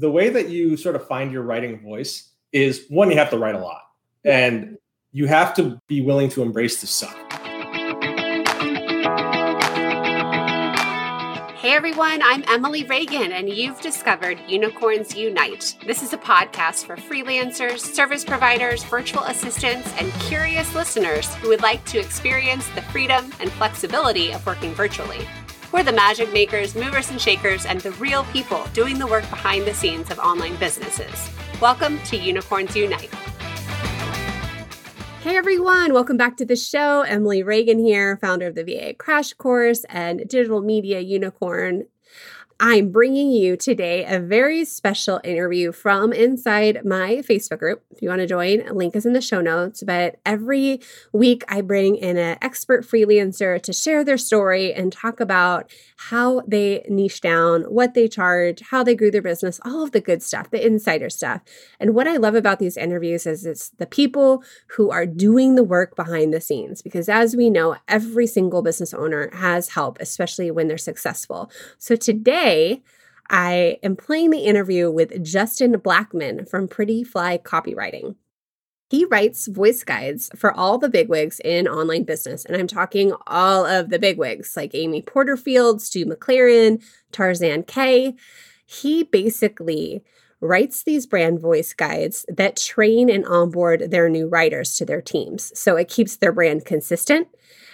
the way that you sort of find your writing voice is one, you have to write a lot, and you have to be willing to embrace the suck. Hey everyone, I'm Emily Reagan, and you've discovered Unicorns Unite. This is a podcast for freelancers, service providers, virtual assistants, and curious listeners who would like to experience the freedom and flexibility of working virtually. We're the magic makers, movers and shakers, and the real people doing the work behind the scenes of online businesses. Welcome to Unicorns Unite. Hey everyone, welcome back to the show. Emily Reagan here, founder of the VA Crash Course and Digital Media Unicorn. I'm bringing you today a very special interview from inside my Facebook group. If you want to join, link is in the show notes. But every week, I bring in an expert freelancer to share their story and talk about how they niche down, what they charge, how they grew their business, all of the good stuff, the insider stuff. And what I love about these interviews is it's the people who are doing the work behind the scenes. Because as we know, every single business owner has help, especially when they're successful. So today, Today, I am playing the interview with Justin Blackman from Pretty Fly Copywriting. He writes voice guides for all the bigwigs in online business. And I'm talking all of the bigwigs like Amy Porterfield, Stu McLaren, Tarzan Kay. He basically writes these brand voice guides that train and onboard their new writers to their teams. So it keeps their brand consistent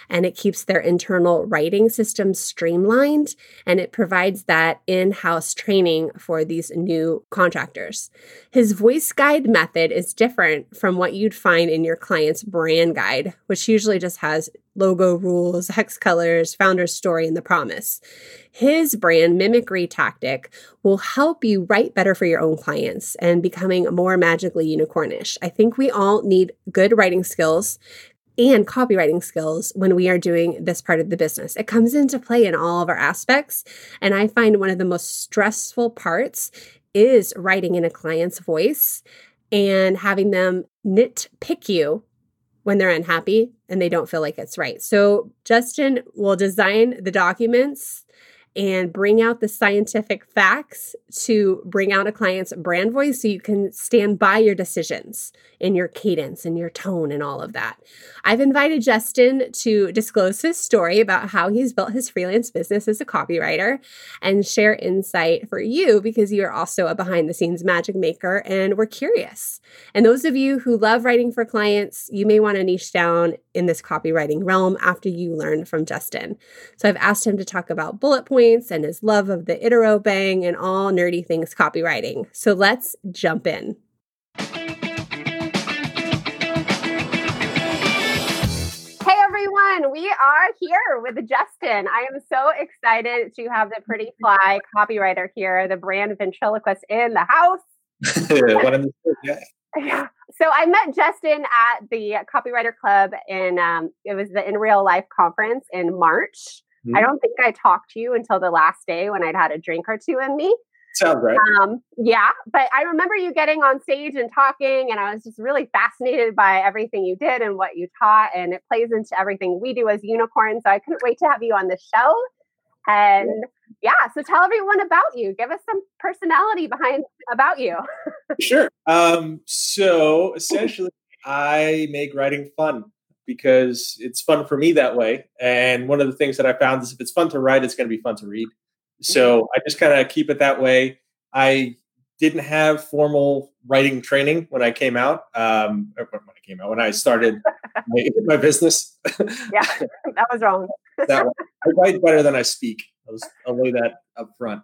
and it keeps their internal writing system streamlined and it provides that in house training for these new contractors. His voice guide method is different from what you'd find in your client's brand guide, which usually just has logo rules, hex colors, founder's story, and the promise. His brand mimicry tactic will help you write better for your own clients and becoming more magically unicornish. I think we all need good writing skills and copywriting skills when we are doing this part of the business. It comes into play in all of our aspects. And I find one of the most stressful parts is writing in a client's voice and having them nitpick you when they're unhappy and they don't feel like it's right. So, Justin will design the documents and bring out the scientific facts to bring out a client's brand voice so you can stand by your decisions in your cadence and your tone and all of that. I've invited Justin to disclose his story about how he's built his freelance business as a copywriter and share insight for you because you are also a behind the scenes magic maker and we're curious. And those of you who love writing for clients, you may want to niche down in this copywriting realm after you learn from Justin. So I've asked him to talk about bullet points points and his love of the interrobang and all nerdy things copywriting. So let's jump in. Hey everyone, we are here with Justin. I am so excited to have the Pretty Fly copywriter here, the brand ventriloquist in the house. yeah. So I met Justin at the Copywriter Club in um, it was the In Real Life conference in March. Mm-hmm. I don't think I talked to you until the last day when I'd had a drink or two in me. Sounds right. Um, yeah, but I remember you getting on stage and talking, and I was just really fascinated by everything you did and what you taught, and it plays into everything we do as unicorns. So I couldn't wait to have you on the show. And yeah, so tell everyone about you. Give us some personality behind about you. sure. Um, so essentially, I make writing fun because it's fun for me that way. And one of the things that I found is if it's fun to write, it's going to be fun to read. So mm-hmm. I just kind of keep it that way. I didn't have formal writing training when I came out. Um, when I came out, when I started my, my business. yeah, that was wrong. that I write better than I speak. I'll, I'll lay that up front.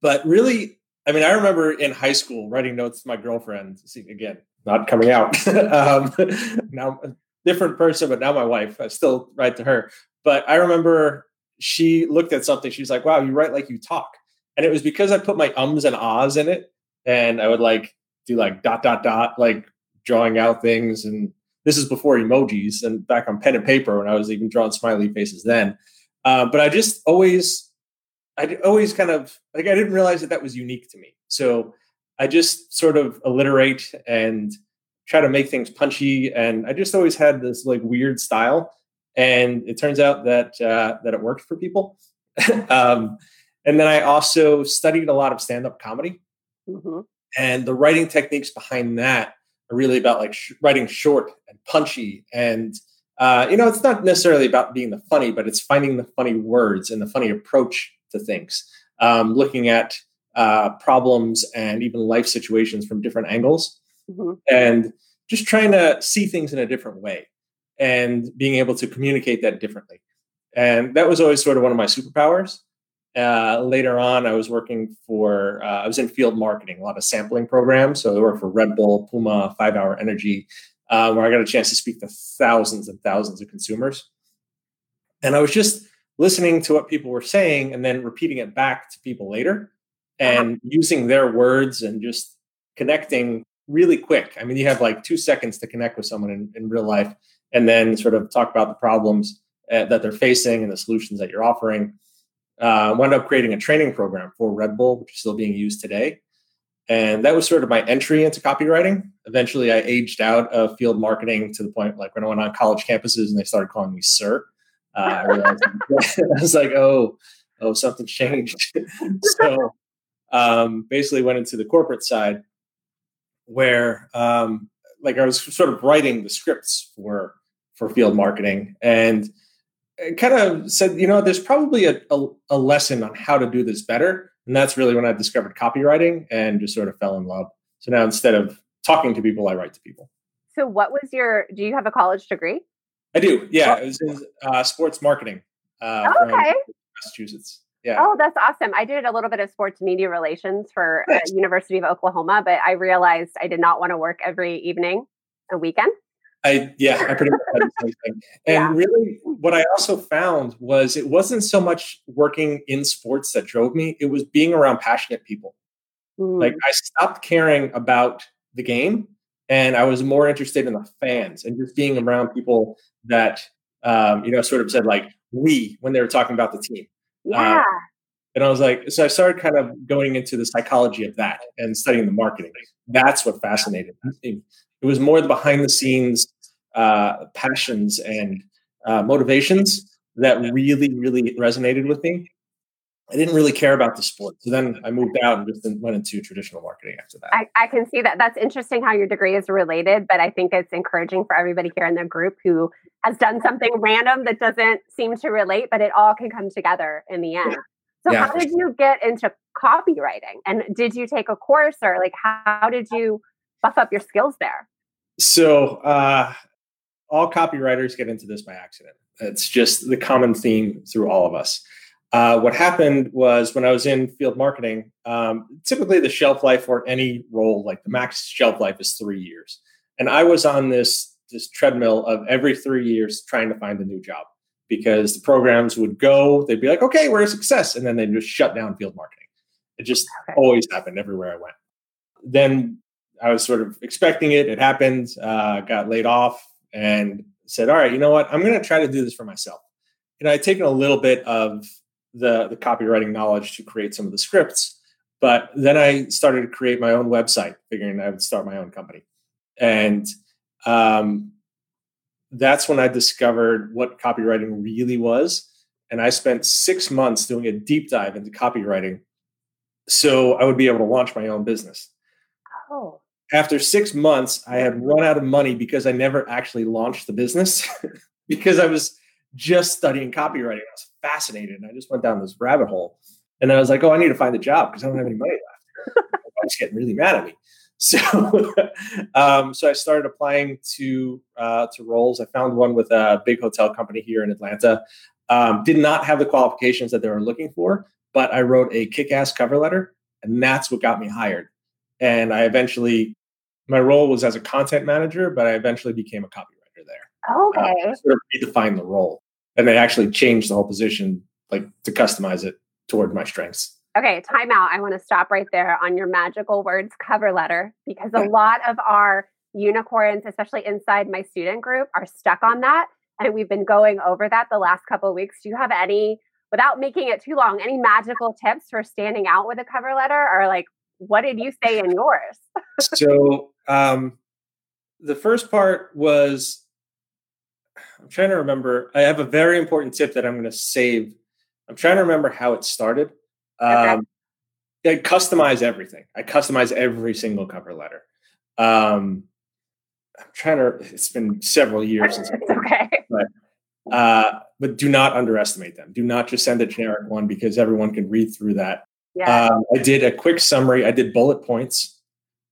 But really, I mean, I remember in high school writing notes to my girlfriend. See, again, not coming out. um, now different person, but now my wife. I still write to her. But I remember she looked at something. She's like, "Wow, you write like you talk," and it was because I put my ums and ahs in it, and I would like do like dot dot dot, like drawing out things. And this is before emojis and back on pen and paper when I was even drawing smiley faces then. Uh, but I just always, I always kind of like I didn't realize that that was unique to me. So I just sort of alliterate and try to make things punchy. And I just always had this like weird style. And it turns out that uh, that it worked for people. um, and then I also studied a lot of stand up comedy. Mm-hmm. And the writing techniques behind that are really about like sh- writing short and punchy. And, uh, you know, it's not necessarily about being the funny, but it's finding the funny words and the funny approach to things. Um, looking at uh, problems and even life situations from different angles mm-hmm. and just trying to see things in a different way and being able to communicate that differently. And that was always sort of one of my superpowers. Uh, later on, I was working for, uh, I was in field marketing, a lot of sampling programs. So I worked for Red Bull, Puma, Five Hour Energy, uh, where I got a chance to speak to thousands and thousands of consumers. And I was just listening to what people were saying and then repeating it back to people later uh-huh. and using their words and just connecting really quick. I mean, you have like two seconds to connect with someone in, in real life and then sort of talk about the problems uh, that they're facing and the solutions that you're offering. Uh, wound up creating a training program for Red Bull, which is still being used today. And that was sort of my entry into copywriting. Eventually, I aged out of field marketing to the point like when I went on college campuses and they started calling me sir. Uh, I, I was like, oh, oh, something changed. so um, basically went into the corporate side where um, like I was sort of writing the scripts for for field marketing and kind of said, you know, there's probably a, a, a, lesson on how to do this better. And that's really when I discovered copywriting and just sort of fell in love. So now instead of talking to people, I write to people. So what was your, do you have a college degree? I do. Yeah. It was in uh, sports marketing uh, oh, okay. Massachusetts. Yeah. Oh, that's awesome. I did a little bit of sports media relations for uh, University of Oklahoma, but I realized I did not want to work every evening and weekend. I yeah, I pretty much had the same thing. And yeah. really, what I also found was it wasn't so much working in sports that drove me; it was being around passionate people. Mm. Like I stopped caring about the game, and I was more interested in the fans and just being around people that um, you know sort of said like "we" when they were talking about the team. Uh, yeah. And I was like, so I started kind of going into the psychology of that and studying the marketing. That's what fascinated me. It was more the behind the scenes uh, passions and uh, motivations that really, really resonated with me. I didn't really care about the sport. So then I moved out and just went into traditional marketing after that. I, I, can see that. That's interesting how your degree is related, but I think it's encouraging for everybody here in the group who has done something random that doesn't seem to relate, but it all can come together in the end. So yeah. how did you get into copywriting? And did you take a course or like how did you buff up your skills there? So uh, all copywriters get into this by accident. It's just the common theme through all of us. Uh, what happened was when I was in field marketing, um, typically the shelf life for any role, like the max shelf life, is three years, and I was on this this treadmill of every three years trying to find a new job because the programs would go, they'd be like, "Okay, we're a success," and then they just shut down field marketing. It just okay. always happened everywhere I went. Then I was sort of expecting it. It happened. Uh, got laid off and said, all right, you know what? I'm going to try to do this for myself. And I'd taken a little bit of the, the copywriting knowledge to create some of the scripts. But then I started to create my own website, figuring I would start my own company. And um, that's when I discovered what copywriting really was. And I spent six months doing a deep dive into copywriting so I would be able to launch my own business. Oh after six months, I had run out of money because I never actually launched the business because I was just studying copywriting. I was fascinated and I just went down this rabbit hole. And then I was like, oh, I need to find a job because I don't have any money left. I'm just getting really mad at me. So, um, so I started applying to uh, to roles. I found one with a big hotel company here in Atlanta. Um, did not have the qualifications that they were looking for, but I wrote a kick-ass cover letter, and that's what got me hired. And I eventually, my role was as a content manager, but I eventually became a copywriter there. Okay. Uh, sort of redefine the role. And they actually changed the whole position, like to customize it toward my strengths. Okay, time out. I want to stop right there on your magical words cover letter because a lot of our unicorns, especially inside my student group, are stuck on that. And we've been going over that the last couple of weeks. Do you have any, without making it too long, any magical tips for standing out with a cover letter or like what did you say in yours? so um, the first part was I'm trying to remember. I have a very important tip that I'm going to save. I'm trying to remember how it started. Um, okay. I customize everything. I customize every single cover letter. Um, I'm trying to. It's been several years since. It's okay. But, uh, but do not underestimate them. Do not just send a generic one because everyone can read through that. Yeah. Um, I did a quick summary. I did bullet points,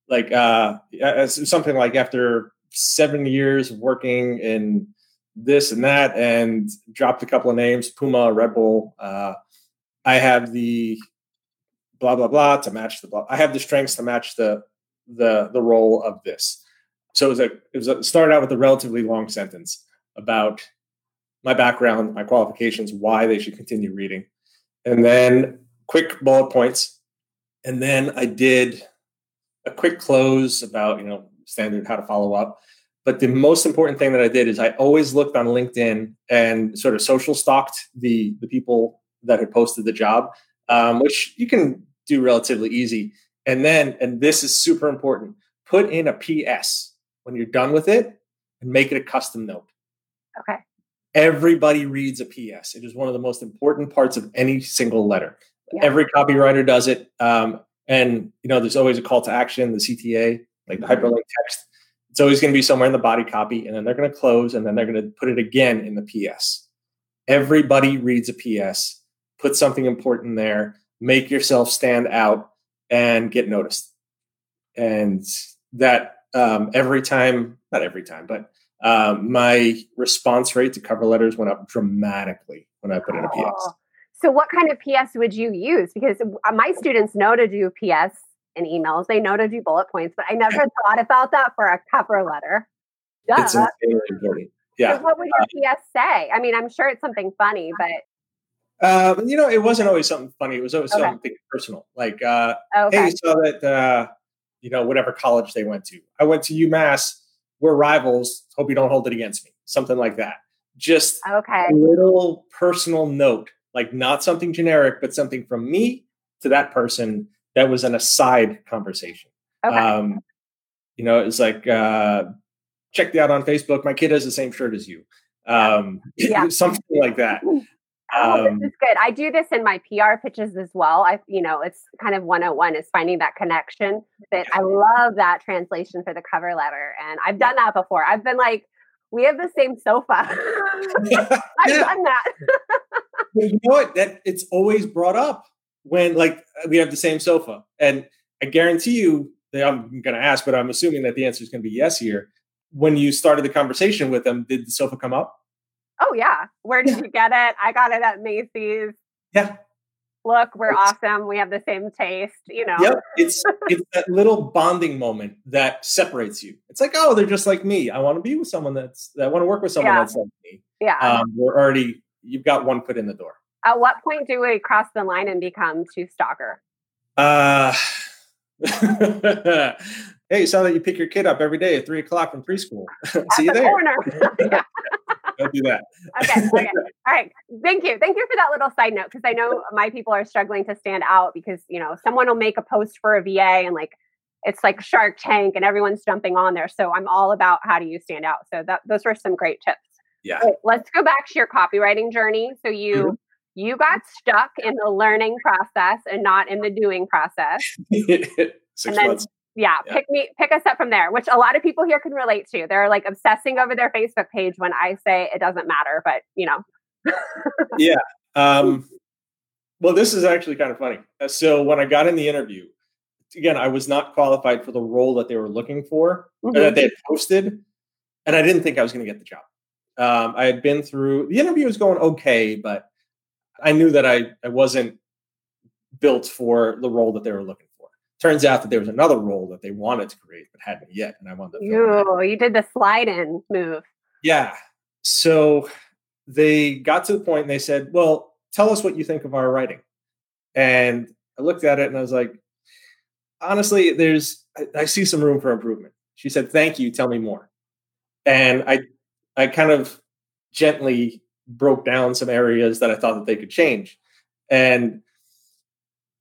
like uh, something like after seven years of working in this and that, and dropped a couple of names: Puma, Red Bull. Uh, I have the blah blah blah to match the blah. I have the strengths to match the the the role of this. So it was a it was a, started out with a relatively long sentence about my background, my qualifications, why they should continue reading, and then quick bullet points, and then I did a quick close about you know standard how to follow up. But the most important thing that I did is I always looked on LinkedIn and sort of social stalked the the people that had posted the job, um, which you can do relatively easy. And then, and this is super important, put in a PS when you're done with it and make it a custom note. Okay. Everybody reads a PS. It is one of the most important parts of any single letter. Yeah. Every copywriter does it. Um, and you know, there's always a call to action, the CTA, like the hyperlink text. It's always going to be somewhere in the body copy, and then they're going to close, and then they're going to put it again in the PS. Everybody reads a PS. Put something important there. Make yourself stand out and get noticed. And that um, every time, not every time, but um, my response rate to cover letters went up dramatically when I put in a PS. So, what kind of PS would you use? Because uh, my students know to do PS in emails, they know to do bullet points, but I never thought about that for a cover letter. Duh. It's important. Yeah. So what would your PS say? I mean, I'm sure it's something funny, but Uh, you know, it wasn't always something funny. It was always Okay. something personal. Like, uh, okay. hey, saw that, uh, you know, whatever college they went to. I went to UMass. We're rivals. Hope you don't hold it against me. Something like that. Just Okay. a little personal note, like not something generic, but something from me to that person that was an aside conversation. Okay. Um, you know, it's like, uh, check you out on Facebook. My kid has the same shirt as you. Um, Yeah. something like that. Oh, Um, this is good. I do this in my PR pitches as well. I, you know, it's kind of 101 is finding that connection. But I love that translation for the cover letter. And I've done that before. I've been like, we have the same sofa. I've Yeah. done that. You know what? That it's always brought up when like we have the same sofa, and I guarantee you that I'm going to ask, but I'm assuming that the answer is going to be yes here. When you started the conversation with them, did the sofa come up? Oh, yeah. Where did you get it? I got it at Macy's. Yeah. Look, we're It's- awesome. We have the same taste, you know. Yep. It's it's that little bonding moment that separates you. It's like, oh, they're just like me. I want to be with someone that's I want to work with someone Yeah. that's like me. Yeah. Um, we're already you've got one foot in the door. At what point do we cross the line and become two stalker? Uh, hey, saw that you pick your kid up every day at three o'clock from preschool. See you the there. corner. Don't do that. okay, okay. All right. Thank you. Thank you for that little side note because I know my people are struggling to stand out because, you know, someone will make a post for a VA and like it's like Shark Tank and everyone's jumping on there. So I'm all about how do you stand out. So that those were some great tips. Yeah. Right, let's go back to your copywriting journey. So you Mm-hmm. You got stuck in the learning process and not in the doing process. Six And then- months. Yeah, Yeah. pick me pick us up from there, which a lot of people here can relate to. They're like obsessing over their Facebook page when I say it doesn't matter, but you know. Yeah. Um, well, this is actually kind of funny. Uh, So when I got in the interview, again, I was not qualified for the role that they were looking for or Mhm. that they had posted, and I didn't think I was going to get the job. Um, I had been through the interview was going okay, but I knew that I I wasn't built for the role that they were looking for. Turns out that there was another role that they wanted to create but hadn't yet, and I wanted to. You, you did the slide in move. Yeah. So they got to the point and they said, Well, tell us what you think of our writing. And I looked at it and I was like, Honestly, there's, I, I see some room for improvement. She said, Thank you. Tell me more. And I, I kind of gently broke down some areas that I thought that they could change. And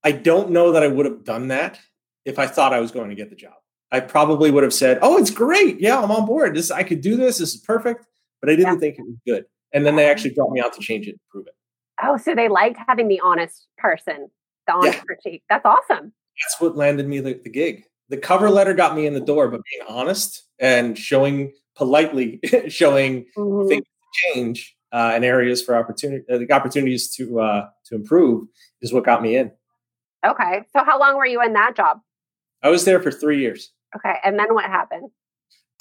I don't know that I would have done that if I thought I was going to get the job. I probably would have said, "Oh, it's great. Yeah, I'm on board. This I could do this. This is perfect." But I didn't think it was good. And then they actually brought me out to change it and prove it. Oh, so they liked having the honest person the honest yeah. critique. That's awesome. That's what landed me the, the gig. The cover letter got me in the door, but being honest and showing politely, showing mm-hmm. things change uh, and areas for opportunity, uh, the opportunities to uh, to improve is what got me in. Okay, so how long were you in that job? I was there for three years. Okay, and then what happened?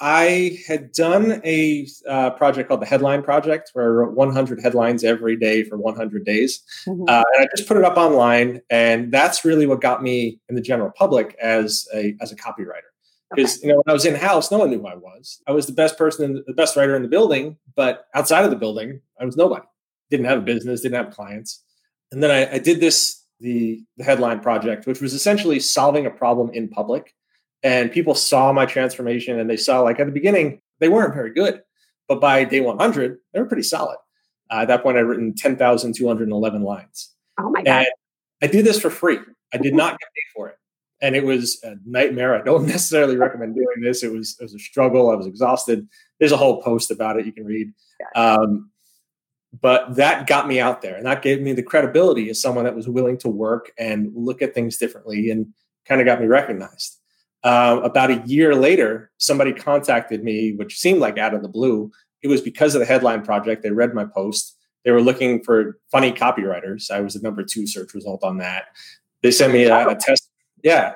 I had done a uh, project called the Headline Project, where I wrote 100 headlines every day for 100 days, mm-hmm. uh, and I just put it up online, and that's really what got me in the general public as a as a copywriter. Because okay. you know, when I was in house, no one knew who I was. I was the best person, the, the best writer in the building, but outside of the building, I was nobody. Didn't have a business, didn't have clients, and then I, I did this the the Headline Project, which was essentially solving a problem in public and people saw my transformation and they saw like at the beginning they weren't very good but by day 100 they were pretty solid uh, at that point i'd written 10211 lines oh my god and i did this for free i did not get paid for it and it was a nightmare i don't necessarily recommend doing this it was it was a struggle i was exhausted there's a whole post about it you can read um, but that got me out there and that gave me the credibility as someone that was willing to work and look at things differently and kind of got me recognized uh, about a year later, somebody contacted me, which seemed like out of the blue. It was because of the headline project. They read my post. They were looking for funny copywriters. I was the number two search result on that. They sent me a, a test. Yeah,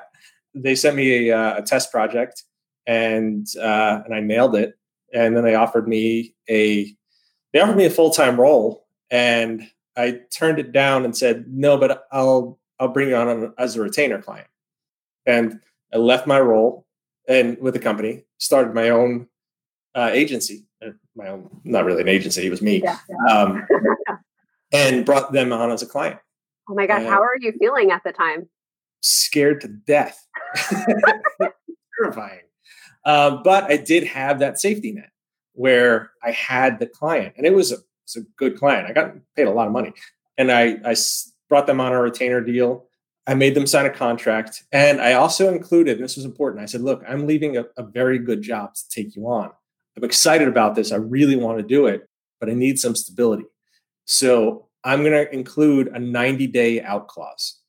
they sent me a, uh, a test project, and uh, and I nailed it. And then they offered me a they offered me a full time role, and I turned it down and said no, but I'll I'll bring you on as a retainer client. And I left my role and with the company, started my own uh, agency. Uh, my own, not really an agency, it was me. Yeah, yeah. Um, and brought them on as a client. Oh my gosh, how are you feeling at the time? Scared to death. Terrifying. Um, but I did have that safety net where I had the client, and it was a, it was a good client. I got paid a lot of money, and I, I brought them on a retainer deal. I made them sign a contract. And I also included, this was important. I said, look, I'm leaving a, a, very good job to take you on. I'm excited about this. I really want to do it, but I need some stability. So I'm going to include a 90 day out clause.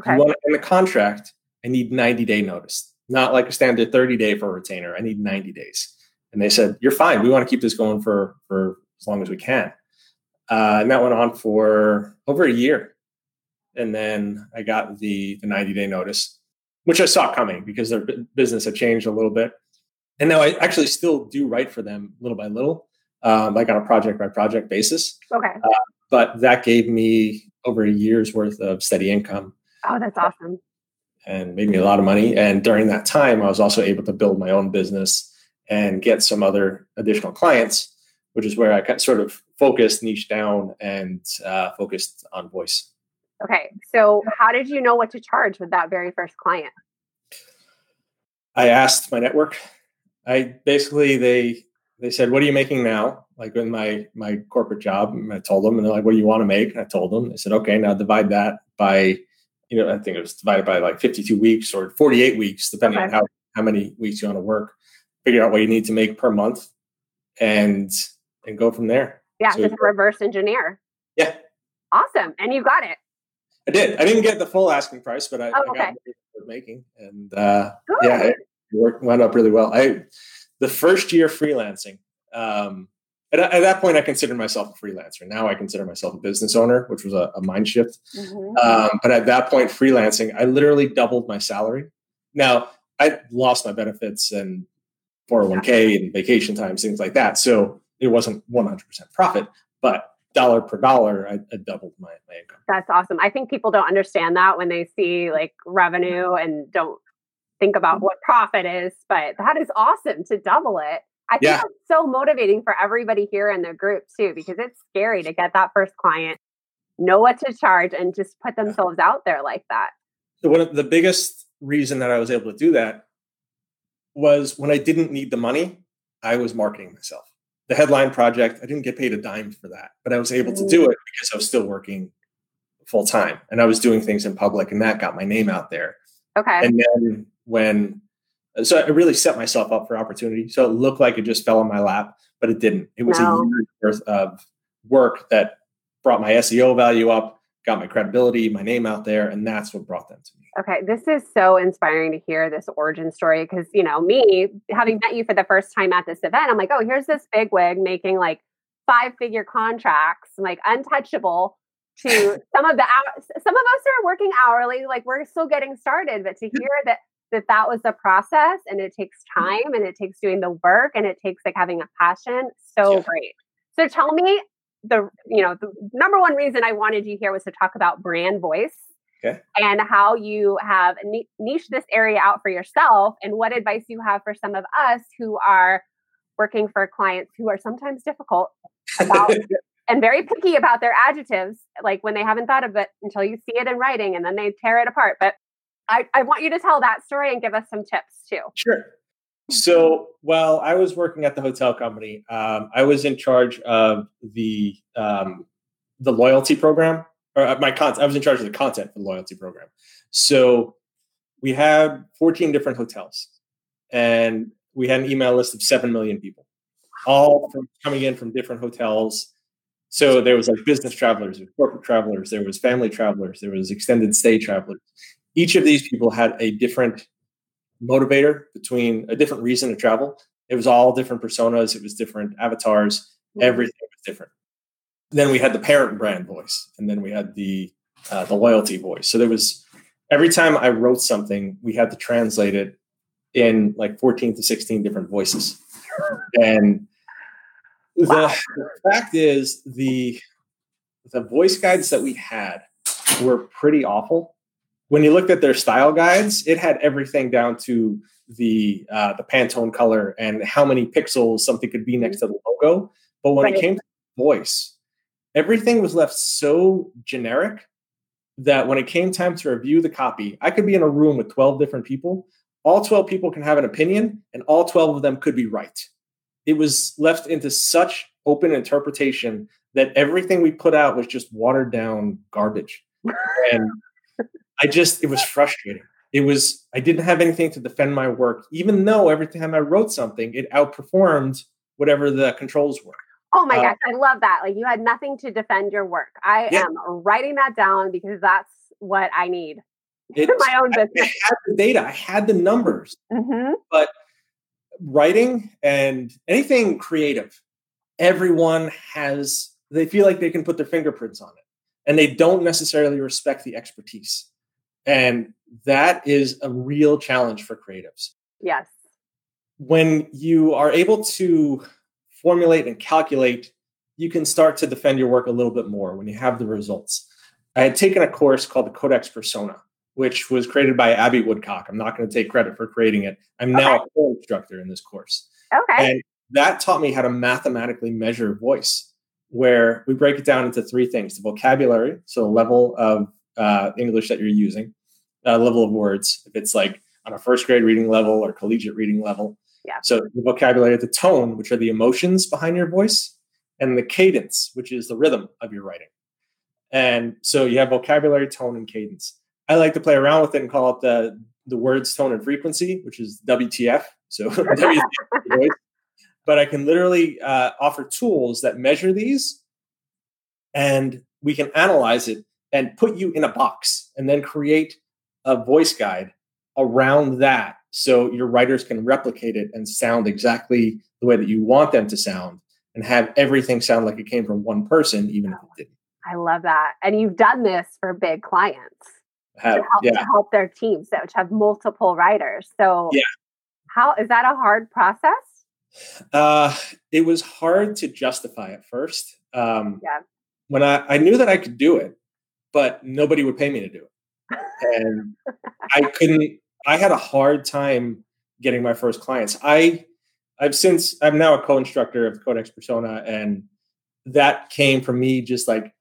Okay. in the contract, I need 90 day notice, not like a standard 30 day for a retainer. I need 90 days. And they said, you're fine. We want to keep this going for, for as long as we can. Uh, and that went on for over a year and then I got the the 90 day notice, which I saw coming because their business had changed a little bit. And now I actually still do write for them little by little, um, like on a project by project basis. Okay. Uh, but that gave me over a year's worth of steady income. Oh, that's awesome. And made me a lot of money. And during that time, I was also able to build my own business and get some other additional clients, which is where I sort of focused, niche down, and uh, focused on voice. Okay. So, how did you know what to charge with that very first client? I asked my network. I basically they they said, "What are you making now?" Like in my my corporate job, and I told them, and they're like, "What do you want to make?" And I told them. They said, "Okay, now divide that by, you know, I think it was divided by like 52 weeks or 48 weeks, depending okay. on how how many weeks you want to work. Figure out what you need to make per month, and and go from there." Yeah, so, just reverse engineer. Yeah. Awesome, and you got it. I did. I didn't get the full asking price, but I, oh, okay. I got what making, and uh, yeah, it worked, went up really well. I the first year freelancing. Um, at, at, that point, I considered myself a freelancer. Now I consider myself a business owner, which was a, a mind shift. Mm-hmm. Um, but at that point, freelancing, I literally doubled my salary. Now I lost my benefits and 401k and vacation times, things like that. So it wasn't 100% profit, but dollar per dollar, I, I doubled my, my income. That's awesome. I think people don't understand that when they see like revenue and don't think about mm-hmm. what profit is, but that is awesome to double it. I think yeah. it's so motivating for everybody here in the group too, because it's scary to get that first client, know what to charge, and just put themselves yeah. out there like that. So one of the biggest reason that I was able to do that was when I didn't need the money, I was marketing myself the headline project, I didn't get paid a dime for that, but I was able to do mm. it because I was still working full time and I was doing things in public and that got my name out there. Okay. And then when, so I really set myself up for opportunity. So it looked like it just fell on my lap, but it didn't. It was no. a year's worth of work that brought my SEO value up, got my credibility, my name out there, and that's what brought them to me. Okay, this is so inspiring to hear this origin story because you know me having met you for the first time at this event, I'm like, oh, here's this big wig making like five figure contracts, like untouchable. To some of the some of us are working hourly, like we're still getting started, but to hear that that that was the process and it takes mm-hmm. time and it takes doing the work and it takes like having a passion, so yeah. great. So tell me the you know the number one reason I wanted you here was to talk about brand voice okay. and how you have niche this area out for yourself and what advice you have for some of us who are working for clients who are sometimes difficult about and very picky about their adjectives like when they haven't thought of it until you see it in writing and then they tear it apart but I, I want you to tell that story and give us some tips too sure so while I was working at the hotel company, um, I was in charge of the um, the loyalty program, or uh, my content. I was in charge of the content for the loyalty program. So we had 14 different hotels, and we had an email list of seven million people, all from coming in from different hotels. So there was like business travelers, corporate travelers, there was family travelers, there was extended stay travelers. Each of these people had a different motivator between a different reason to travel. It was all different personas, it was different avatars, mm-hmm. everything was different. Then we had the parent brand voice, and then we had the uh, the loyalty voice. So there was every time I wrote something, we had to translate it in like 14 to 16 different voices. And the, the fact is the the voice guides that we had were pretty awful when you looked at their style guides, it had everything down to the uh, the Pantone color and how many pixels something could be next to the logo. But when right. it came to voice, everything was left so generic that when it came time to review the copy, I could be in a room with 12 different people. All 12 people can have an opinion, and all 12 of them could be right. It was left into such open interpretation that everything we put out was just watered down garbage. and I just, it was frustrating. It was, I didn't have anything to defend my work, even though every time I wrote something, it outperformed whatever the controls were. Oh my uh, gosh, I love that. Like you had nothing to defend your work. I yeah. am writing that down because that's what I need my own business. I, I, had the data, I had the numbers, mm-hmm. but writing and anything creative, everyone has, they feel like they can put their fingerprints on it and they don't necessarily respect the expertise. And that is a real challenge for creatives. Yes. When you are able to formulate and calculate, you can start to defend your work a little bit more when you have the results. I had taken a course called the Codex Persona, which was created by Abbey Woodcock. I'm not going to take credit for creating it. I'm now okay. a co-instructor in this course. Okay. And that taught me how to mathematically measure voice, where we break it down into three things: the vocabulary, so the level of uh, English that you're using, uh, level of words. If it's like on a first grade reading level or collegiate reading level. Yeah. So the vocabulary, the tone, which are the emotions behind your voice, and the cadence, which is the rhythm of your writing. And so you have vocabulary, tone, and cadence. I like to play around with it and call it the the words, tone, and frequency, which is WTF. So WTF but I can literally uh, offer tools that measure these, and we can analyze it and put you in a box and then create a voice guide around that so your writers can replicate it and sound exactly the way that you want them to sound and have everything sound like it came from one person even if it didn't. I love that. And you've done this for big clients have, to, help, yeah. to help their teams which have multiple writers. So yeah. how is that a hard process? Uh it was hard to justify at first. Um yeah. when I, I knew that I could do it, but nobody would pay me to do it. And I couldn't, I had a hard time getting my first clients. I, I've since, I'm now a co-instructor of Codex Persona and that came from me just like,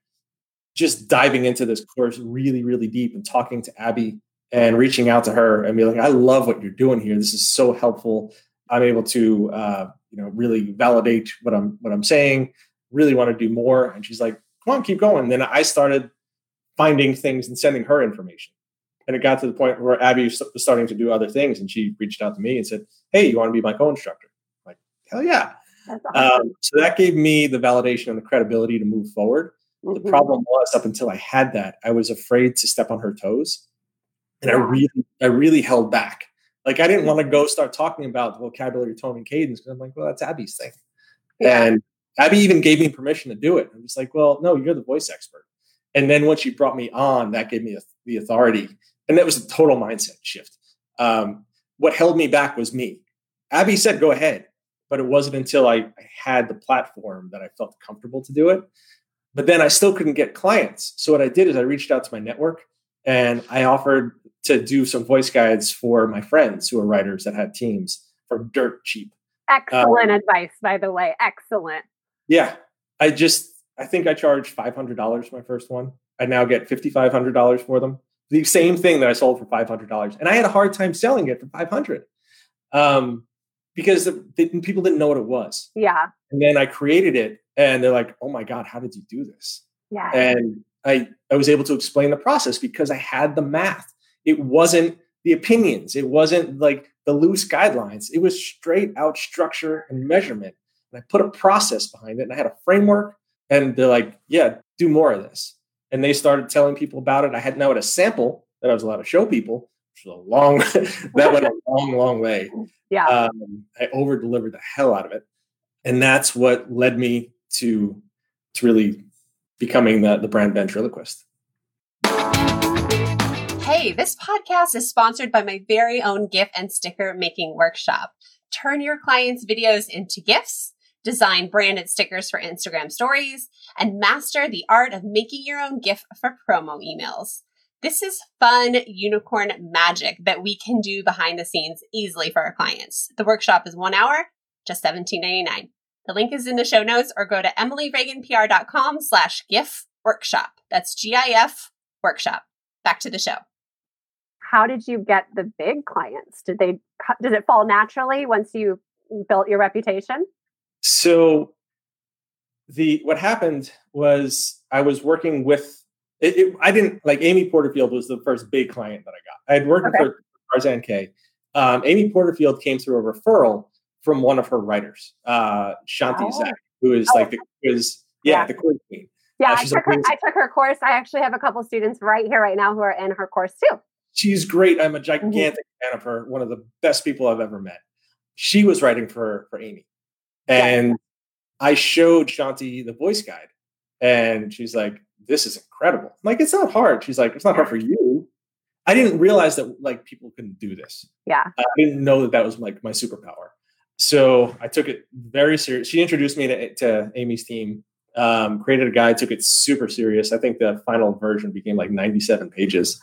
just diving into this course really, really deep and talking to Abbey and reaching out to her and be like, I love what you're doing here. This is so helpful. I'm able to, uh, you know, really validate what I'm, what I'm saying, really want to do more. And she's like, come on, keep going. And then I started finding things and sending her information. And it got to the point where Abbey was starting to do other things, and she reached out to me and said, "Hey, you want to be my co-instructor?" I'm like, hell yeah! Awesome. Um, so that gave me the validation and the credibility to move forward. Mm-hmm. The problem was up until I had that, I was afraid to step on her toes. And I really, I really held back. Like I didn't want to go start talking about the vocabulary, tone, and cadence because I'm like, well, that's Abbey's thing. Yeah. And Abbey even gave me permission to do it. I'm just like, well, no, you're the voice expert. And then once you brought me on, that gave me the authority. And that was a total mindset shift. Um, what held me back was me. Abbey said, go ahead. But it wasn't until I, I had the platform that I felt comfortable to do it. But then I still couldn't get clients. So what I did is I reached out to my network and I offered to do some voice guides for my friends who are writers that had teams for dirt cheap. Excellent um, advice, by the way. Excellent. Yeah. I just, I think I charged $500 for my first one. I now get $5,500 for them. The same thing that I sold for $500. And I had a hard time selling it for 500 um, because the, the, people didn't know what it was. Yeah. And then I created it and they're like, oh my God, how did you do this? Yeah. And I, I was able to explain the process because I had the math. It wasn't the opinions. It wasn't like the loose guidelines. It was straight out structure and measurement. And I put a process behind it and I had a framework. And they're like, yeah, do more of this. And they started telling people about it. I had now had a sample that I was allowed to show people, which was a long, that went a long, long way. Yeah. Um, I over delivered the hell out of it. And that's what led me to, to really becoming the, the brand ventriloquist. Hey, this podcast is sponsored by my very own GIF and sticker making workshop. Turn your clients' videos into GIFs, design branded stickers for Instagram stories, and master the art of making your own GIF for promo emails. This is fun unicorn magic that we can do behind the scenes easily for our clients. The workshop is one hour, just $17.99. The link is in the show notes or go to emilyreaganpr.com slash GIF workshop. That's G-I-F workshop. Back to the show. How did you get the big clients? Did they, does it fall naturally once you built your reputation? So the, what happened was I was working with, it, it, I didn't like Amy Porterfield was the first big client that I got. I had worked okay. with Tarzan Kay. Um, Amy Porterfield came through a referral from one of her writers, uh, Chanti oh. Zak, who is oh. like the quiz, yeah, yeah. the quiz queen. Yeah, uh, I, took her, I took her course. I actually have a couple students right here, right now, who are in her course too. She's great. I'm a mm-hmm. gigantic mm-hmm. fan of her. One of the best people I've ever met. She was writing for for Amy, and yeah. I showed Chanti the voice guide, and she's like, "This is incredible." I'm like, "It's not hard." She's like, "It's not hard for you." I didn't realize that like people can do this. Yeah, I didn't know that that was like my superpower. So I took it very serious. She introduced me to, to Amy's team, um, created a guide, took it super serious. I think the final version became like 97 pages.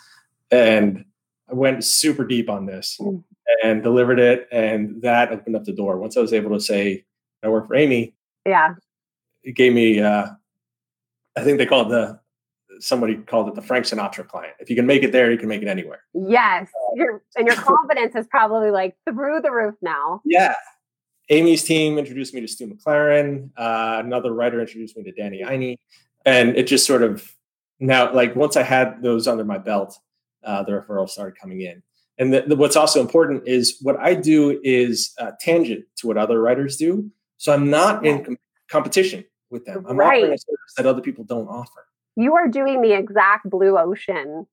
And I went super deep on this mm. and delivered it. And that opened up the door. Once I was able to say, I work for Amy. Yeah. It gave me, uh, I think they called the, somebody called it the Frank Sinatra client. If you can make it there, you can make it anywhere. Yes. Your, and your confidence is probably like through the roof now. Yeah. Amy's team introduced me to Stu McLaren. Uh, another writer introduced me to Danny Iny. And it just sort of now, like once I had those under my belt, uh, the referrals started coming in. And the, the, what's also important is what I do is uh, tangent to what other writers do. So I'm not in com- competition with them. I'm right. offering a service that other people don't offer. You are doing the exact blue ocean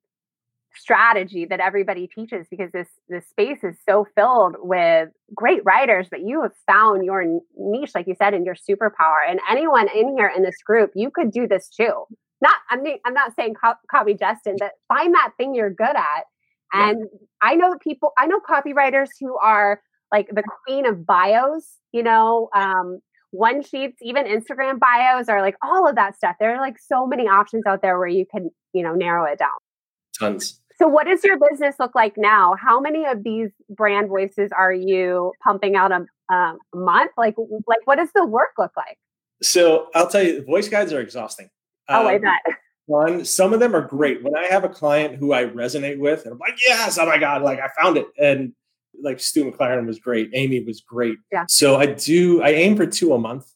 strategy that everybody teaches because this this space is so filled with great writers but you have found your niche like you said and your superpower and anyone in here in this group you could do this too not i'm, I'm not saying co- copy justin but find that thing you're good at and yeah. i know people i know copywriters who are like the queen of bios you know um, one sheets even instagram bios are like all of that stuff there are like so many options out there where you can you know narrow it down tons so, what does your business look like now? How many of these brand voices are you pumping out a, a month? Like, like what does the work look like? So, I'll tell you, voice guides are exhausting. Oh, um, I bet. One, some of them are great. When I have a client who I resonate with, and I'm like, yes, oh my god, like I found it, and like Stu McLaren was great, Amy was great. Yeah. So I do. I aim for two a month.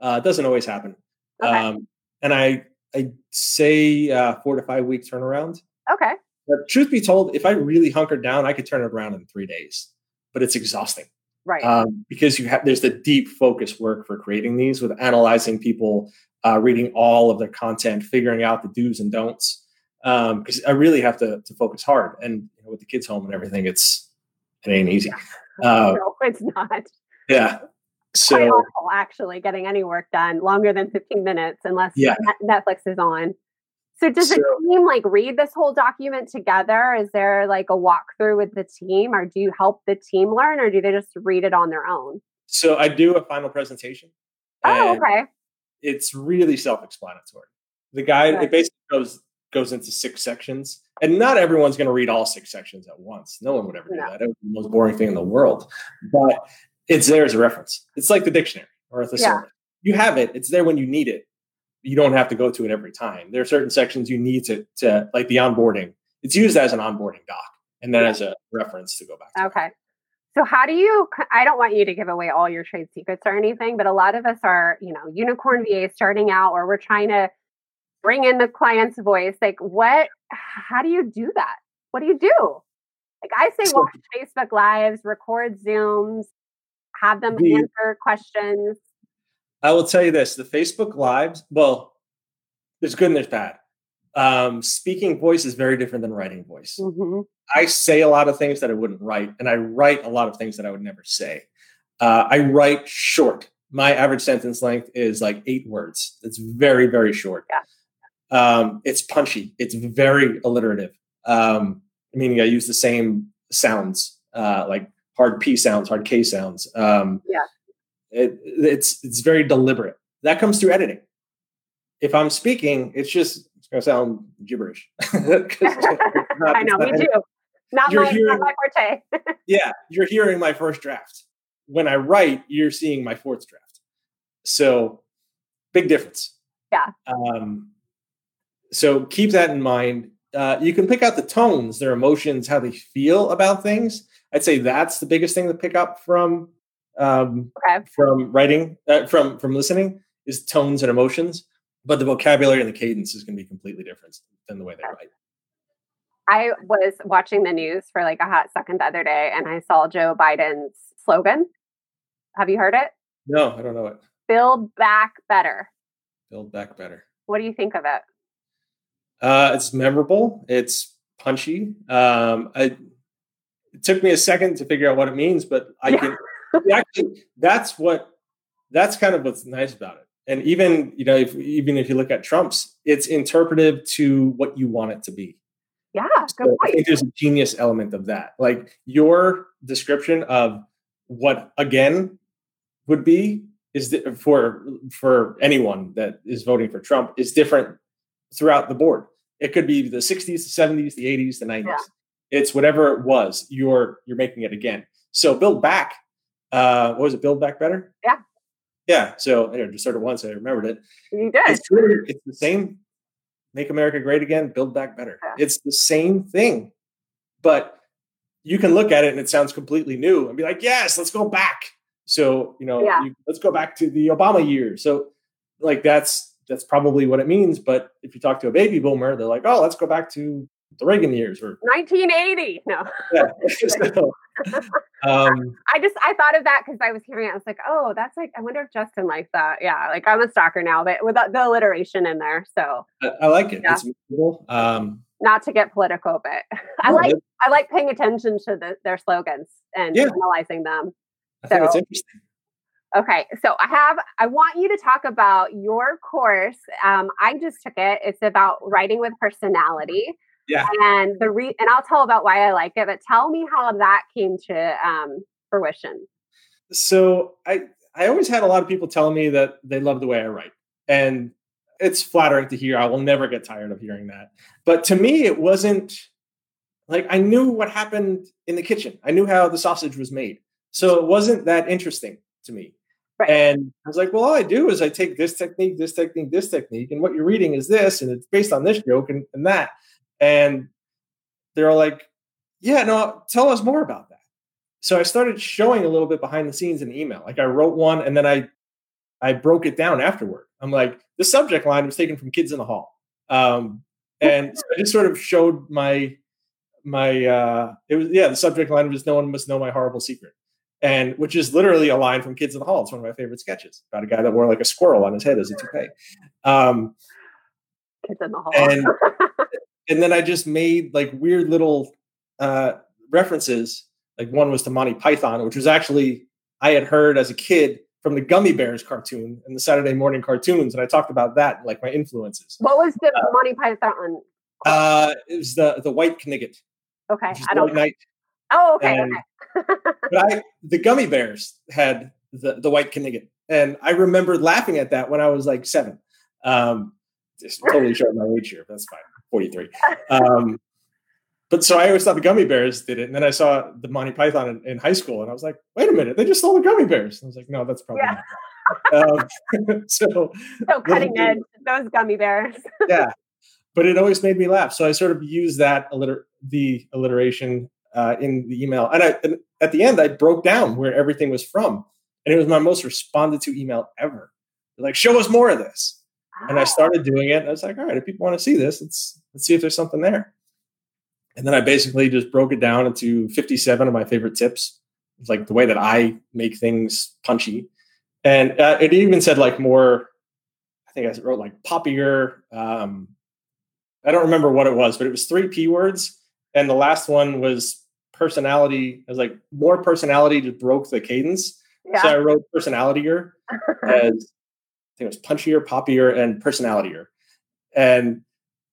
Uh, it doesn't always happen. Okay. Um, and I I say uh, four to five week turnaround. Okay. But truth be told, if I really hunkered down, I could turn it around in three days. But it's exhausting, right? Um, because you have there's the deep focus work for creating these with analyzing people, uh, reading all of their content, figuring out the do's and don'ts. Because um, I really have to, to focus hard, and you know, with the kids home and everything, it's it ain't easy. Uh, no, it's not. Yeah. So Quite awful, actually, getting any work done longer than 15 minutes, unless yeah. Netflix is on. So does so, the team like read this whole document together? Is there like a walkthrough with the team, or do you help the team learn, or do they just read it on their own? So I do a final presentation. Oh, okay. It's really self-explanatory. The guide okay. it basically goes goes into six sections, and not everyone's going to read all six sections at once. No one would ever do no. that. It would be the most boring thing in the world. But it's there as a reference. It's like the dictionary or a thesaurus. Yeah. You have it. It's there when you need it. You don't have to go to it every time. There are certain sections you need to, to like the onboarding. It's used as an onboarding doc, and then yeah. as a reference to go back. To okay. So how do you I don't want you to give away all your trade secrets or anything, but a lot of us are, you know, unicorn VA starting out or we're trying to bring in the client's voice. Like what how do you do that? What do you do? Like I say watch Facebook lives, record Zooms, have them the, answer questions. I will tell you this, the Facebook lives, well, there's good and there's bad. Um, speaking voice is very different than writing voice. Mm-hmm. I say a lot of things that I wouldn't write, and I write a lot of things that I would never say. Uh, I write short. My average sentence length is like eight words. It's very, very short. Yeah. Um, it's punchy. It's very alliterative. Um, meaning I use the same sounds, uh, like hard P sounds, hard K sounds. Um, yeah. It, it's it's very deliberate. That comes through editing. If I'm speaking, it's just it's going to sound gibberish. not, I know, me too. Not my, hearing, not my forte. yeah, you're hearing my first draft. When I write, you're seeing my fourth draft. So, big difference. Yeah. Um, so keep that in mind. Uh, you can pick out the tones, their emotions, how they feel about things. I'd say that's the biggest thing to pick up from um, okay. from writing, uh, from from listening, is tones and emotions. But the vocabulary and the cadence is going to be completely different than the way they write. I was watching the news for like a hot second the other day, and I saw Joe Biden's slogan. Have you heard it? No, I don't know it. Build back better. Build back better. What do you think of it? Uh, it's memorable. It's punchy. Um, I, it took me a second to figure out what it means, but I yeah. can actually that's what that's kind of what's nice about it. And even you know, if even if you look at Trump's, it's interpretive to what you want it to be. Yeah, so I think there's a genius element of that. Like your description of what again would be is for for anyone that is voting for Trump is different throughout the board. It could be the 60s, the 70s, the 80s, the 90s. Yeah. It's whatever it was. You're you're making it again. So build back. Uh, what was it? Build back better. Yeah. Yeah. So I just started once. I remembered it. You did. It's, it's the same. Make America great again. Build back better. Yeah. It's the same thing, but you can look at it and it sounds completely new and be like, yes, let's go back. So you know, yeah. you, let's go back to the Obama years. So like that's that's probably what it means. But if you talk to a baby boomer, they're like, oh, let's go back to the Reagan years or 1980. No. Yeah. so, um, I just I thought of that because I was hearing it. I was like, oh, that's like I wonder if Justin likes that. Yeah, like I'm a stalker now, but with the alliteration in there. So I, I like it. Yeah. It's cool. Um, Not to get political, but I no, like I like paying attention to the, their slogans and yeah. analyzing them. I so, think it's interesting. Okay, so I have I want you to talk about your course. Um, I just took it. It's about writing with personality. Yeah. And the re and I'll tell about why I like it, but tell me how that came to um, fruition. So I I always had a lot of people telling me that they love the way I write. And it's flattering to hear. I will never get tired of hearing that. But to me, it wasn't like I knew what happened in the kitchen. I knew how the sausage was made. So it wasn't that interesting to me. Right. And I was like, well, all I do is I take this technique, this technique, this technique, and what you're reading is this, and it's based on this joke and, and that. And they're like, yeah, no, tell us more about that. So I started showing a little bit behind the scenes in email. Like I wrote one and then I I broke it down afterward. I'm like, the subject line was taken from Kids in the Hall. Um, and so I just sort of showed my my uh it was yeah, the subject line was no one must know my horrible secret. And which is literally a line from Kids in the Hall. It's one of my favorite sketches about a guy that wore like a squirrel on his head as a toupee. Um, Kids in the Hall. and and then I just made like weird little uh, references. Like one was to Monty Python, which was actually I had heard as a kid from the Gummi Bears cartoon and the Saturday morning cartoons, and I talked about that, like my influences. What was the uh, Monty Python? Uh, it was the the White Knigget. Okay, I don't. Night. Oh, okay. And, okay. But I the Gummi Bears had the the White Knigget, and I remember laughing at that when I was like seven. Um, just totally showing my age here. That's fine. 43. Um, but so I always thought the gummy bears did it. And then I saw the Monty Python in, in high school and I was like, wait a minute, they just stole the gummy bears. I was like, no, that's probably yeah. not. um, so, so cutting edge, those gummy bears. yeah. But it always made me laugh. So I sort of used that alliter- the alliteration uh, in the email. And, I, and at the end, I broke down where everything was from. And it was my most responded to email ever. Like, show us more of this. And I started doing it. And I was like, all right, if people want to see this, let's let's see if there's something there. And then I basically just broke it down into 57 of my favorite tips. It's like the way that I make things punchy. And uh, it even said like more, I think I wrote like poppier. Um, I don't remember what it was, but it was three P words. And the last one was personality. I was like, more personality just broke the cadence. Yeah. So I wrote personalitier as I think it was punchier, poppier, and personalitier. And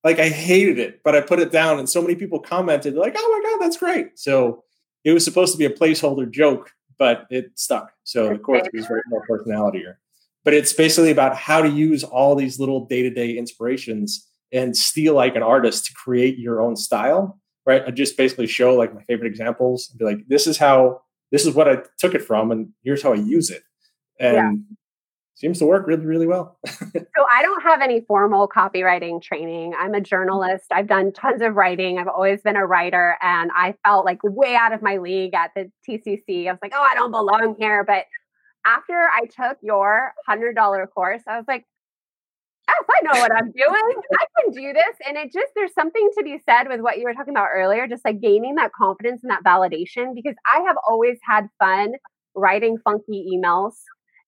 like I hated it, but I put it down, and so many people commented like, "Oh my god, that's great!" So it was supposed to be a placeholder joke, but it stuck. So of course, it was very more personalitier. But it's basically about how to use all these little day to day inspirations and steal like an artist to create your own style. Right? I just basically show like my favorite examples and be like, "This is how." This is what I took it from, and here's how I use it. And yeah seems to work really, really well. so I don't have any formal copywriting training. I'm a journalist. I've done tons of writing. I've always been a writer, and I felt like way out of my league at the TCC. I was like, oh, I don't belong here. But after I took your hundred dollar course, I was like, know what I'm doing. I can do this. And it just, there's something to be said with what you were talking about earlier, just like gaining that confidence and that validation, because I have always had fun writing funky emails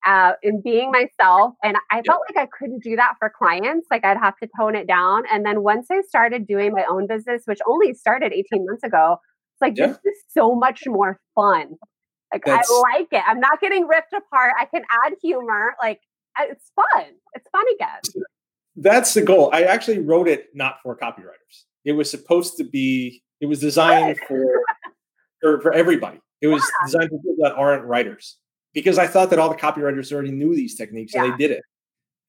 uh, in being myself. And I felt like I couldn't do that for clients. Like I'd have to tone it down. And then once I started doing my own business, which only started 18 months ago, it's like yeah. this is so much more fun. Like That's, I like it. I'm not getting ripped apart. I can add humor. Like it's fun. It's fun again. That's the goal. I actually wrote it not for copywriters. It was supposed to be. It was designed for for, for everybody. It was yeah. designed for people that aren't writers because I thought that all the copywriters already knew these techniques yeah. and they did it.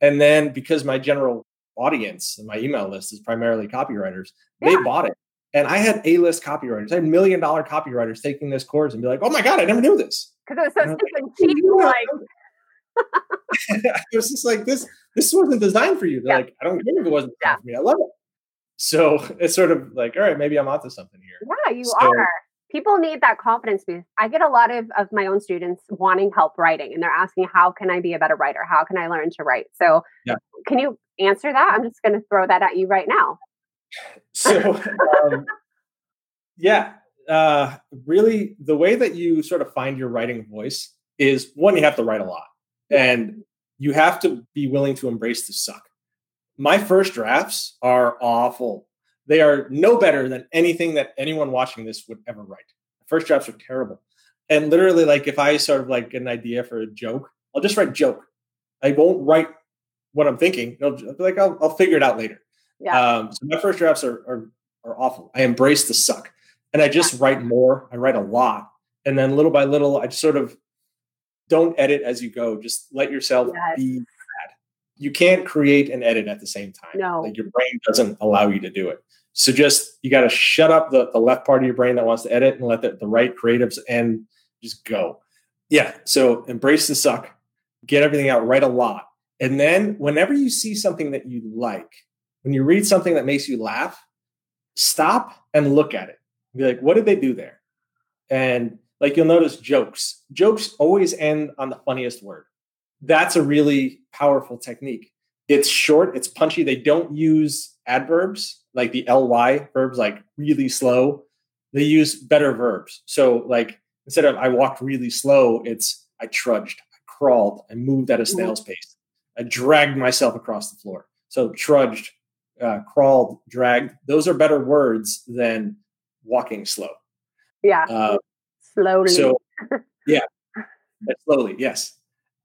And then because my general audience and my email list is primarily copywriters, yeah. they bought it. And I had A-list copywriters. I had million dollar copywriters taking this course and be like, "Oh my god, I never knew this." Because it was so and cheap. Like, it was just like this. This wasn't designed for you. They're yeah. like, I don't care if it wasn't designed for me. I love it. So it's sort of like, all right, maybe I'm onto something here. Yeah, you so, are people need that confidence boost. I get a lot of, of my own students wanting help writing and they're asking, how can I be a better writer? How can I learn to write? So yeah. can you answer that? I'm just going to throw that at you right now. So, um, yeah, uh, really the way that you sort of find your writing voice is one, you have to write a lot and you have to be willing to embrace the suck. My first drafts are awful they are no better than anything that anyone watching this would ever write. First drafts are terrible. And literally, like if I sort of like get an idea for a joke, I'll just write joke. I won't write what I'm thinking. I'll be like, I'll, I'll figure it out later. Yeah. Um, so my first drafts are, are, are awful. I embrace the suck, and I just yeah. write more. I write a lot, and then little by little, I just sort of don't edit as you go. Just let yourself yes. be. You can't create and edit at the same time. No, like your brain doesn't allow you to do it. So just you got to shut up the, the left part of your brain that wants to edit and let the, the right creatives and just go. Yeah. So embrace the suck, get everything out, write a lot. And then whenever you see something that you like, when you read something that makes you laugh, stop and look at it. Be like, what did they do there? And like you'll notice jokes. Jokes always end on the funniest word. That's a really powerful technique. It's short, it's punchy. They don't use adverbs like the ly verbs like really slow they use better verbs so like instead of I walked really slow, it's I trudged, I crawled, I moved at a Mm-hmm. snail's pace, I dragged myself across the floor. So trudged, uh, crawled, dragged. Those are better words than walking slow. Yeah. Uh, Slowly. so yeah, slowly, yes.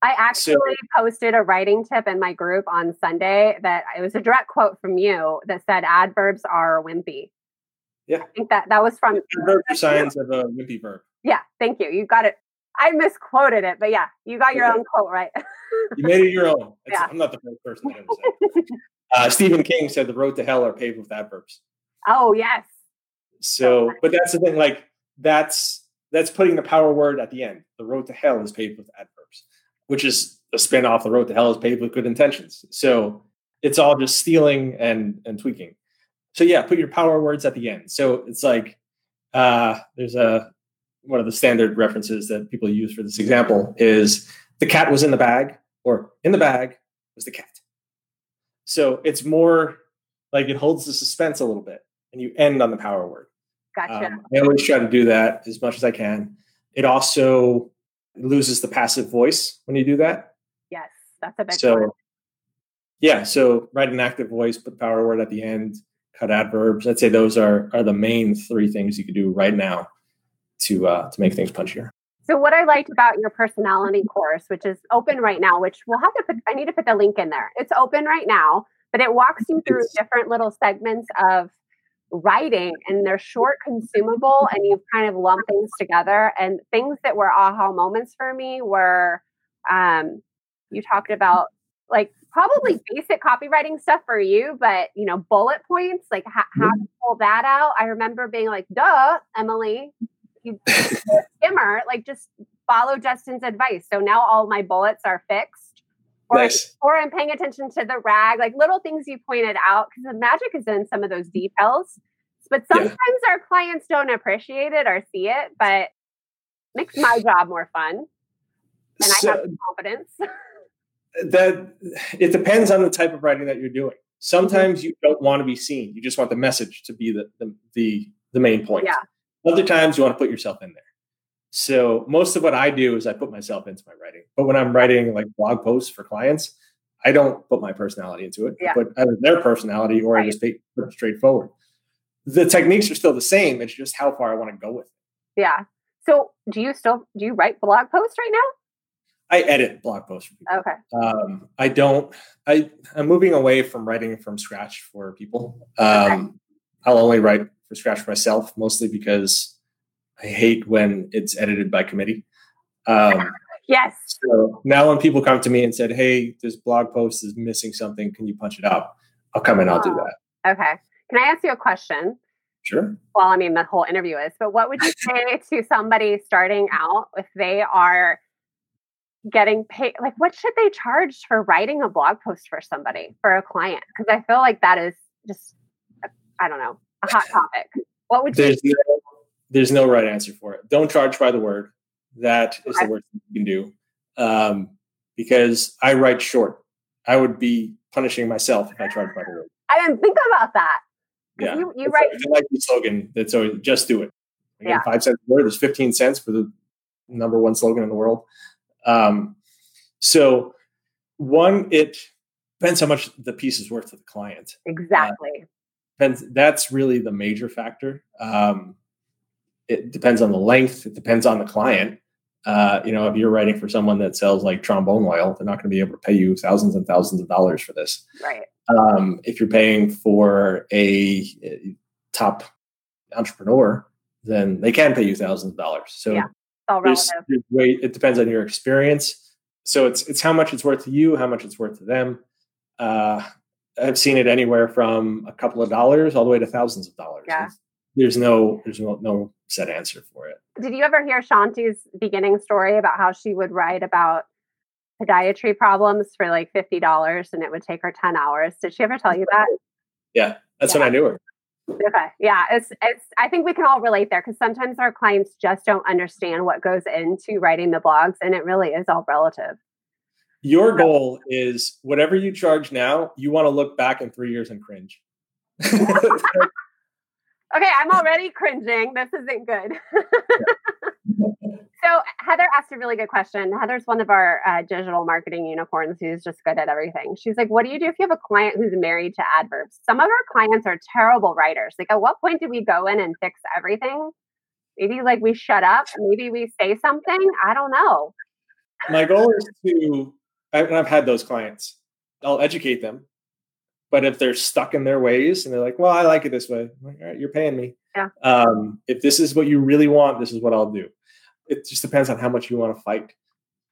I actually So- posted a writing tip in my group on Sunday that it was a direct quote from you that said adverbs are wimpy. Yeah. I think that that was from Adverbs are signs of a wimpy verb. yeah, thank you. You got it. I misquoted it, but yeah, you got your own quote right. You made it your own. It's- Yeah. I'm not the first person that ever said. Uh, Stephen King said the road to hell are paved with adverbs. oh yes. So, but that's the thing. Like that's that's putting the power word at the end. The road to hell is paved with adverbs, which is a spin off. The road to hell is paved with good intentions. So it's all just stealing and and tweaking. So yeah, put your power words at the end. So it's like uh, there's a one of the standard references that people use for this example is the cat was in the bag, or in the bag was the cat. So it's more like it holds the suspense a little bit, and you end on the power word. Gotcha. Um, I always try to do that as much as I can. It also loses the passive voice when you do that. yes, that's a big So, one. yeah, so write an active voice, put the power word at the end, cut adverbs. I'd say those are are the main three things you could do right now to uh, to make things punchier. So what I liked about your personality course, which is open right now, which we'll have to put I need to put the link in there. It's open right now, but it walks you through different little segments of writing and they're short consumable and you kind of lump things together and things that were aha moments for me were um you talked about like probably basic copywriting stuff for you but you know bullet points like how, how to pull that out. I remember being like duh emily you skimmer like just follow justin's advice. So now all my bullets are fixed or, Nice. or i'm paying attention to the rag like little things you pointed out because the magic is in some of those details but Yeah. sometimes our clients don't appreciate it or see it but makes my job more fun and i So have confidence that it depends on the type of writing that you're doing. Mm-hmm. Sometimes you don't want to be seen; you just want the message to be the the the, the main point. Yeah. Other times you want to put yourself in there. So most of what I do is I put myself into my writing. But when I'm writing like blog posts for clients, I don't put my personality into it. Yeah. I put either their personality or I just put it straightforward. The techniques are still the same. It's just how far I want to go with it. yeah so do you still do you write blog posts right now I edit blog posts for people. okay um, I don't. I I'm moving away from writing from scratch for people. Um, I'll only write for scratch for myself, mostly because I hate when it's edited by committee. Um, yes so now when people come to me and said, "Hey, this blog post is missing something. Can you punch it up?" I'll come and I'll do that. okay can i ask you a question Sure. well, I mean, the whole interview is, but what would you say to somebody starting out if they are getting paid? Like, what should they charge for writing a blog post for somebody, for a client? Because I feel like that is just, I don't know, a hot topic. What would you? No, there's no right answer for it. Don't charge by the word. That is Okay. the worst thing you can do. Um, because I write short. I would be punishing myself if I charged by the word. I didn't think about that. Yeah. You, you write, I like the slogan that's always just do it. Again, Yeah. Five cents a word is 15 cents for the number one slogan in the world. Um, so, one, it depends how much the piece is worth to the client. exactly. Depends, that's really the major factor. Um, it depends on the length, it depends on the client. Uh, you know, if you're writing for someone that sells like trombone oil, they're not going to be able to pay you thousands and thousands of dollars for this right. um, if you're paying for a, a top entrepreneur, then they can pay you thousands of dollars. So Yeah, all there's, there's way, it depends on your experience. So it's it's how much it's worth to you, how much it's worth to them. Uh, I've seen it anywhere from a couple of dollars all the way to thousands of dollars. Yeah. It's- There's no there's no, no set answer for it. Did you ever hear Chanti's beginning story about how she would write about podiatry problems for like $50 and it would take her 10 hours? Did she ever tell you that? Yeah, that's Yeah. when I knew her. Okay. Yeah. It's it's I think we can all relate there because sometimes our clients just don't understand what goes into writing the blogs and it really is all relative. Your goal is whatever you charge now, you want to look back in three years and cringe. Okay, I'm already cringing. This isn't good. So Heather asked a really good question. Heather's one of our uh, digital marketing unicorns who's just good at everything. She's like, "What do you do if you have a client who's married to adverbs? Some of our clients are terrible writers. Like, at what point do we go in and fix everything? Maybe like we shut up. Maybe we say something. I don't know. My goal is to, and I've had those clients. I'll educate them, but if they're stuck in their ways and they're like, "Well, I like it this way," I'm like, "All right, you're paying me. Yeah. Um, if this is what you really want, this is what I'll do." it just depends on how much you want to fight.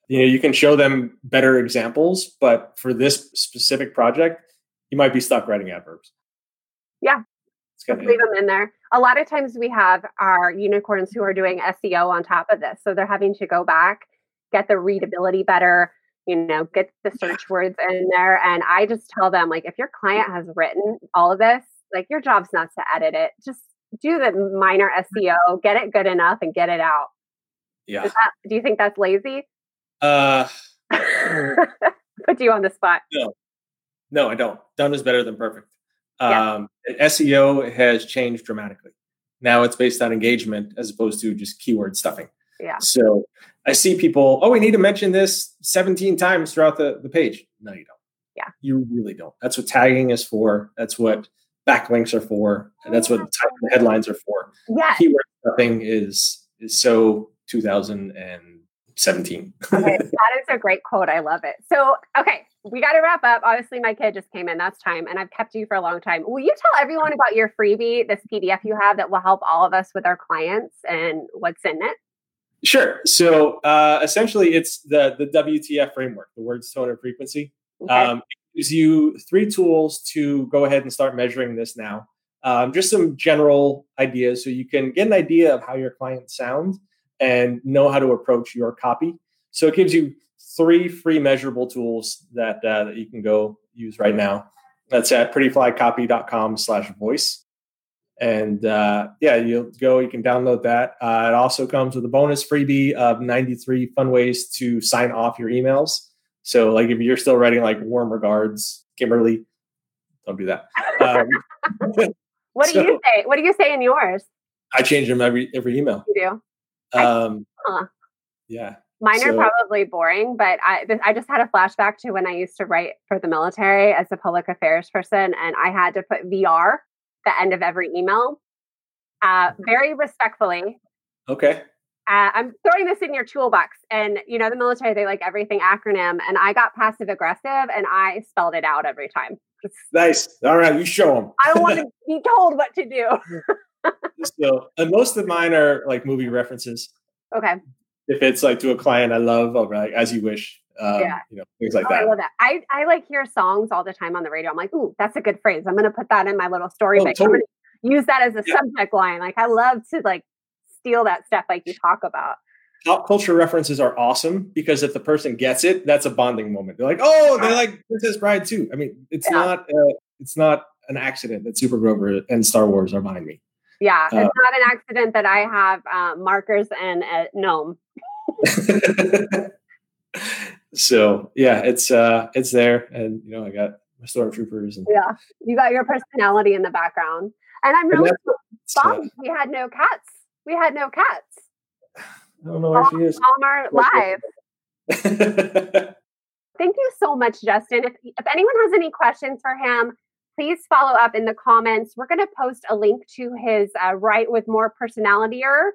You know, you can show them better examples, but for this specific project, you might be stuck writing adverbs. Yeah. Just leave them in there. A lot of times we have our unicorns who are doing SEO on top of this. So they're having to go back, get the readability better, you know, get the search words in there. And I just tell them, like, if your client has written all of this, like, your job's not to edit it. Just do the minor SEO, get it good enough, and get it out. Yeah. That, do you think that's lazy? Uh, Put you on the spot. No, no, I don't. Done is better than perfect. Yeah. Um, SEO has changed dramatically. Now it's based on engagement as opposed to just keyword stuffing. Yeah. So I see people, oh, we need to mention this 17 times throughout the, the page. No, you don't. Yeah. You really don't. That's what tagging is for. That's what backlinks are for. And that's what the headlines are for. Yeah. Keyword stuffing is is so 2017. okay, that is a great quote. I love it. So, okay, we got to wrap up. Obviously, my kid just came in. That's time. And I've kept you for a long time. Will you tell everyone about your freebie, this PDF you have that will help all of us with our clients and what's in it? Sure. So uh, essentially, it's the the WTF framework, the words, tone, and frequency. Okay. Um, it gives you three tools to go ahead and start measuring this now. Um, just some general ideas so you can get an idea of how your clients sound and know how to approach your copy. So it gives you three free measurable tools that uh, that you can go use right now. That's at prettyflycopy.com slash voice. And uh, yeah, you'll go, you can download that. Uh, it also comes with a bonus freebie of 93 fun ways to sign off your emails. So like if you're still writing like warm regards, Kimberly, don't do that. Um, what do so, you say? What do you say in yours? I change them every every email. You do? Um, huh. Yeah. Mine so, are probably boring, but I I just had a flashback to when I used to write for the military as a public affairs person, and I had to put VR the end of every email, uh, very respectfully. Okay. Uh, I'm throwing this in your toolbox, and you know the military they like everything acronym, and I got passive aggressive, and I spelled it out every time. Nice. All right, you show them. I don't want to be told what to do. so, and most of mine are like movie references. Okay. If it's like to a client I love, I'll like, as you wish. Um, yeah. You know, things like oh, that. I love that. I, I like hear songs all the time on the radio. I'm like, ooh, that's a good phrase. I'm going to put that in my little story. Oh, totally. use that as a yeah. subject line. Like, I love to like steal that stuff like you talk about. Pop culture references are awesome because if the person gets it, that's a bonding moment. They're like, oh, they're like Princess Bride too. I mean, it's yeah. not, uh, it's not an accident that Super Grover and Star Wars are behind me. Yeah, uh, it's not an accident that I have uh, markers and a gnome. so yeah, it's uh it's there, and you know I got my stormtroopers. And yeah, you got your personality in the background, and I'm really bummed we had no cats. We had no cats. I don't know where she is. Palmer live. Thank you so much, Justin. If, if anyone has any questions for him, please follow up in the comments. We're going to post a link to his uh, Write with More Personality-er.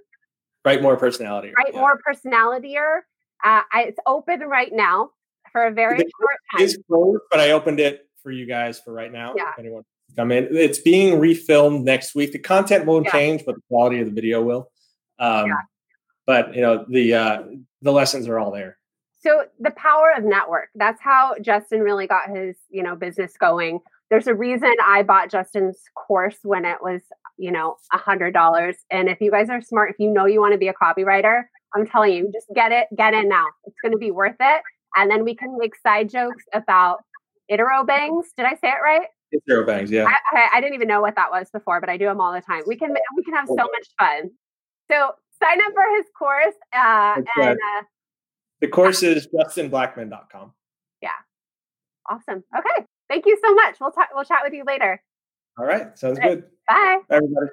Write More Personality. Write yeah. More Personality-er. Uh, I, it's open right now for a very short time. It's closed, but I opened it for you guys for right now. Yeah. If anyone come in, it's being refilmed next week. The content won't yeah. change, but the quality of the video will. Um, yeah. But you know the uh, the lessons are all there. So the power of network. That's how Justin really got his you know business going there's a reason I bought Justin's course when it was, you know, a hundred dollars. And if you guys are smart, if you know you want to be a copywriter, I'm telling you, just get it, get in now. It's going to be worth it. And then we can make side jokes about interrobangs. Did I say it right? Interrobangs, yeah. I, I, I, didn't even know what that was before, but I do them all the time. We can we can have so much fun. So sign up for his course. Uh, and uh, the course is justinblackman.com. Yeah. Awesome. Okay. Thank you so much. We'll talk. We'll chat with you later. All right. Sounds All right. good. Bye. Bye, everybody.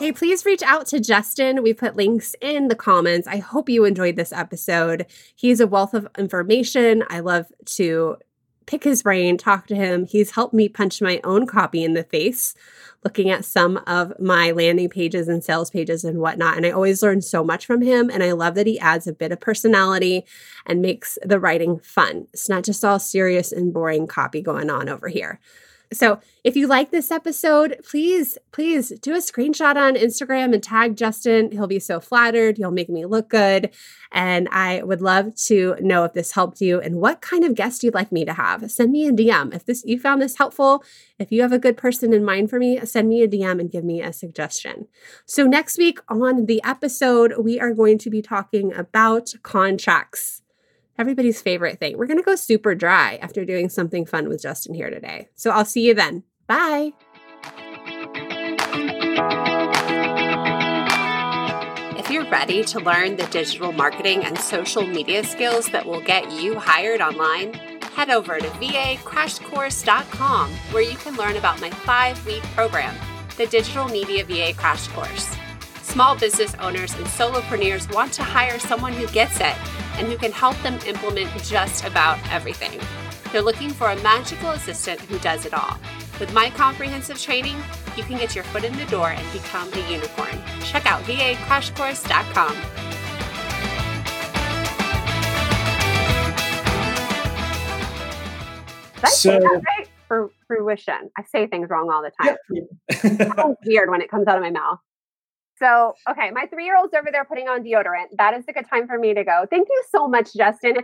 Okay, please reach out to Justin. We put links in the comments. I hope you enjoyed this episode. He's a wealth of information. I love to pick his brain, talk to him. He's helped me punch my own copy in the face, looking at some of my landing pages and sales pages and whatnot. And I always learn so much from him. And I love that he adds a bit of personality and makes the writing fun. It's not just all serious and boring copy going on over here. So if you like this episode, please, please do a screenshot on Instagram and tag Justin. He'll be so flattered. He'll make me look good. And I would love to know if this helped you and what kind of guest you'd like me to have. Send me a DM. If this you found this helpful, if you have a good person in mind for me, send me a DM and give me a suggestion. So next week on the episode, we are going to be talking about contracts everybody's favorite thing. We're going to go super dry after doing something fun with Justin here today. So I'll see you then. Bye. If you're ready to learn the digital marketing and social media skills that will get you hired online, head over to vacrashcourse.com where you can learn about my five week program, the Digital Media VA Crash Course. Small business owners and solopreneurs want to hire someone who gets it and who can help them implement just about everything. They're looking for a magical assistant who does it all. With my comprehensive training, you can get your foot in the door and become a unicorn. Check out vacrashcourse.com. That's so, right for fruition. I say things wrong all the time. Yeah. weird when it comes out of my mouth. So, okay, my three year old's over there putting on deodorant. That is a good time for me to go. Thank you so much, Justin.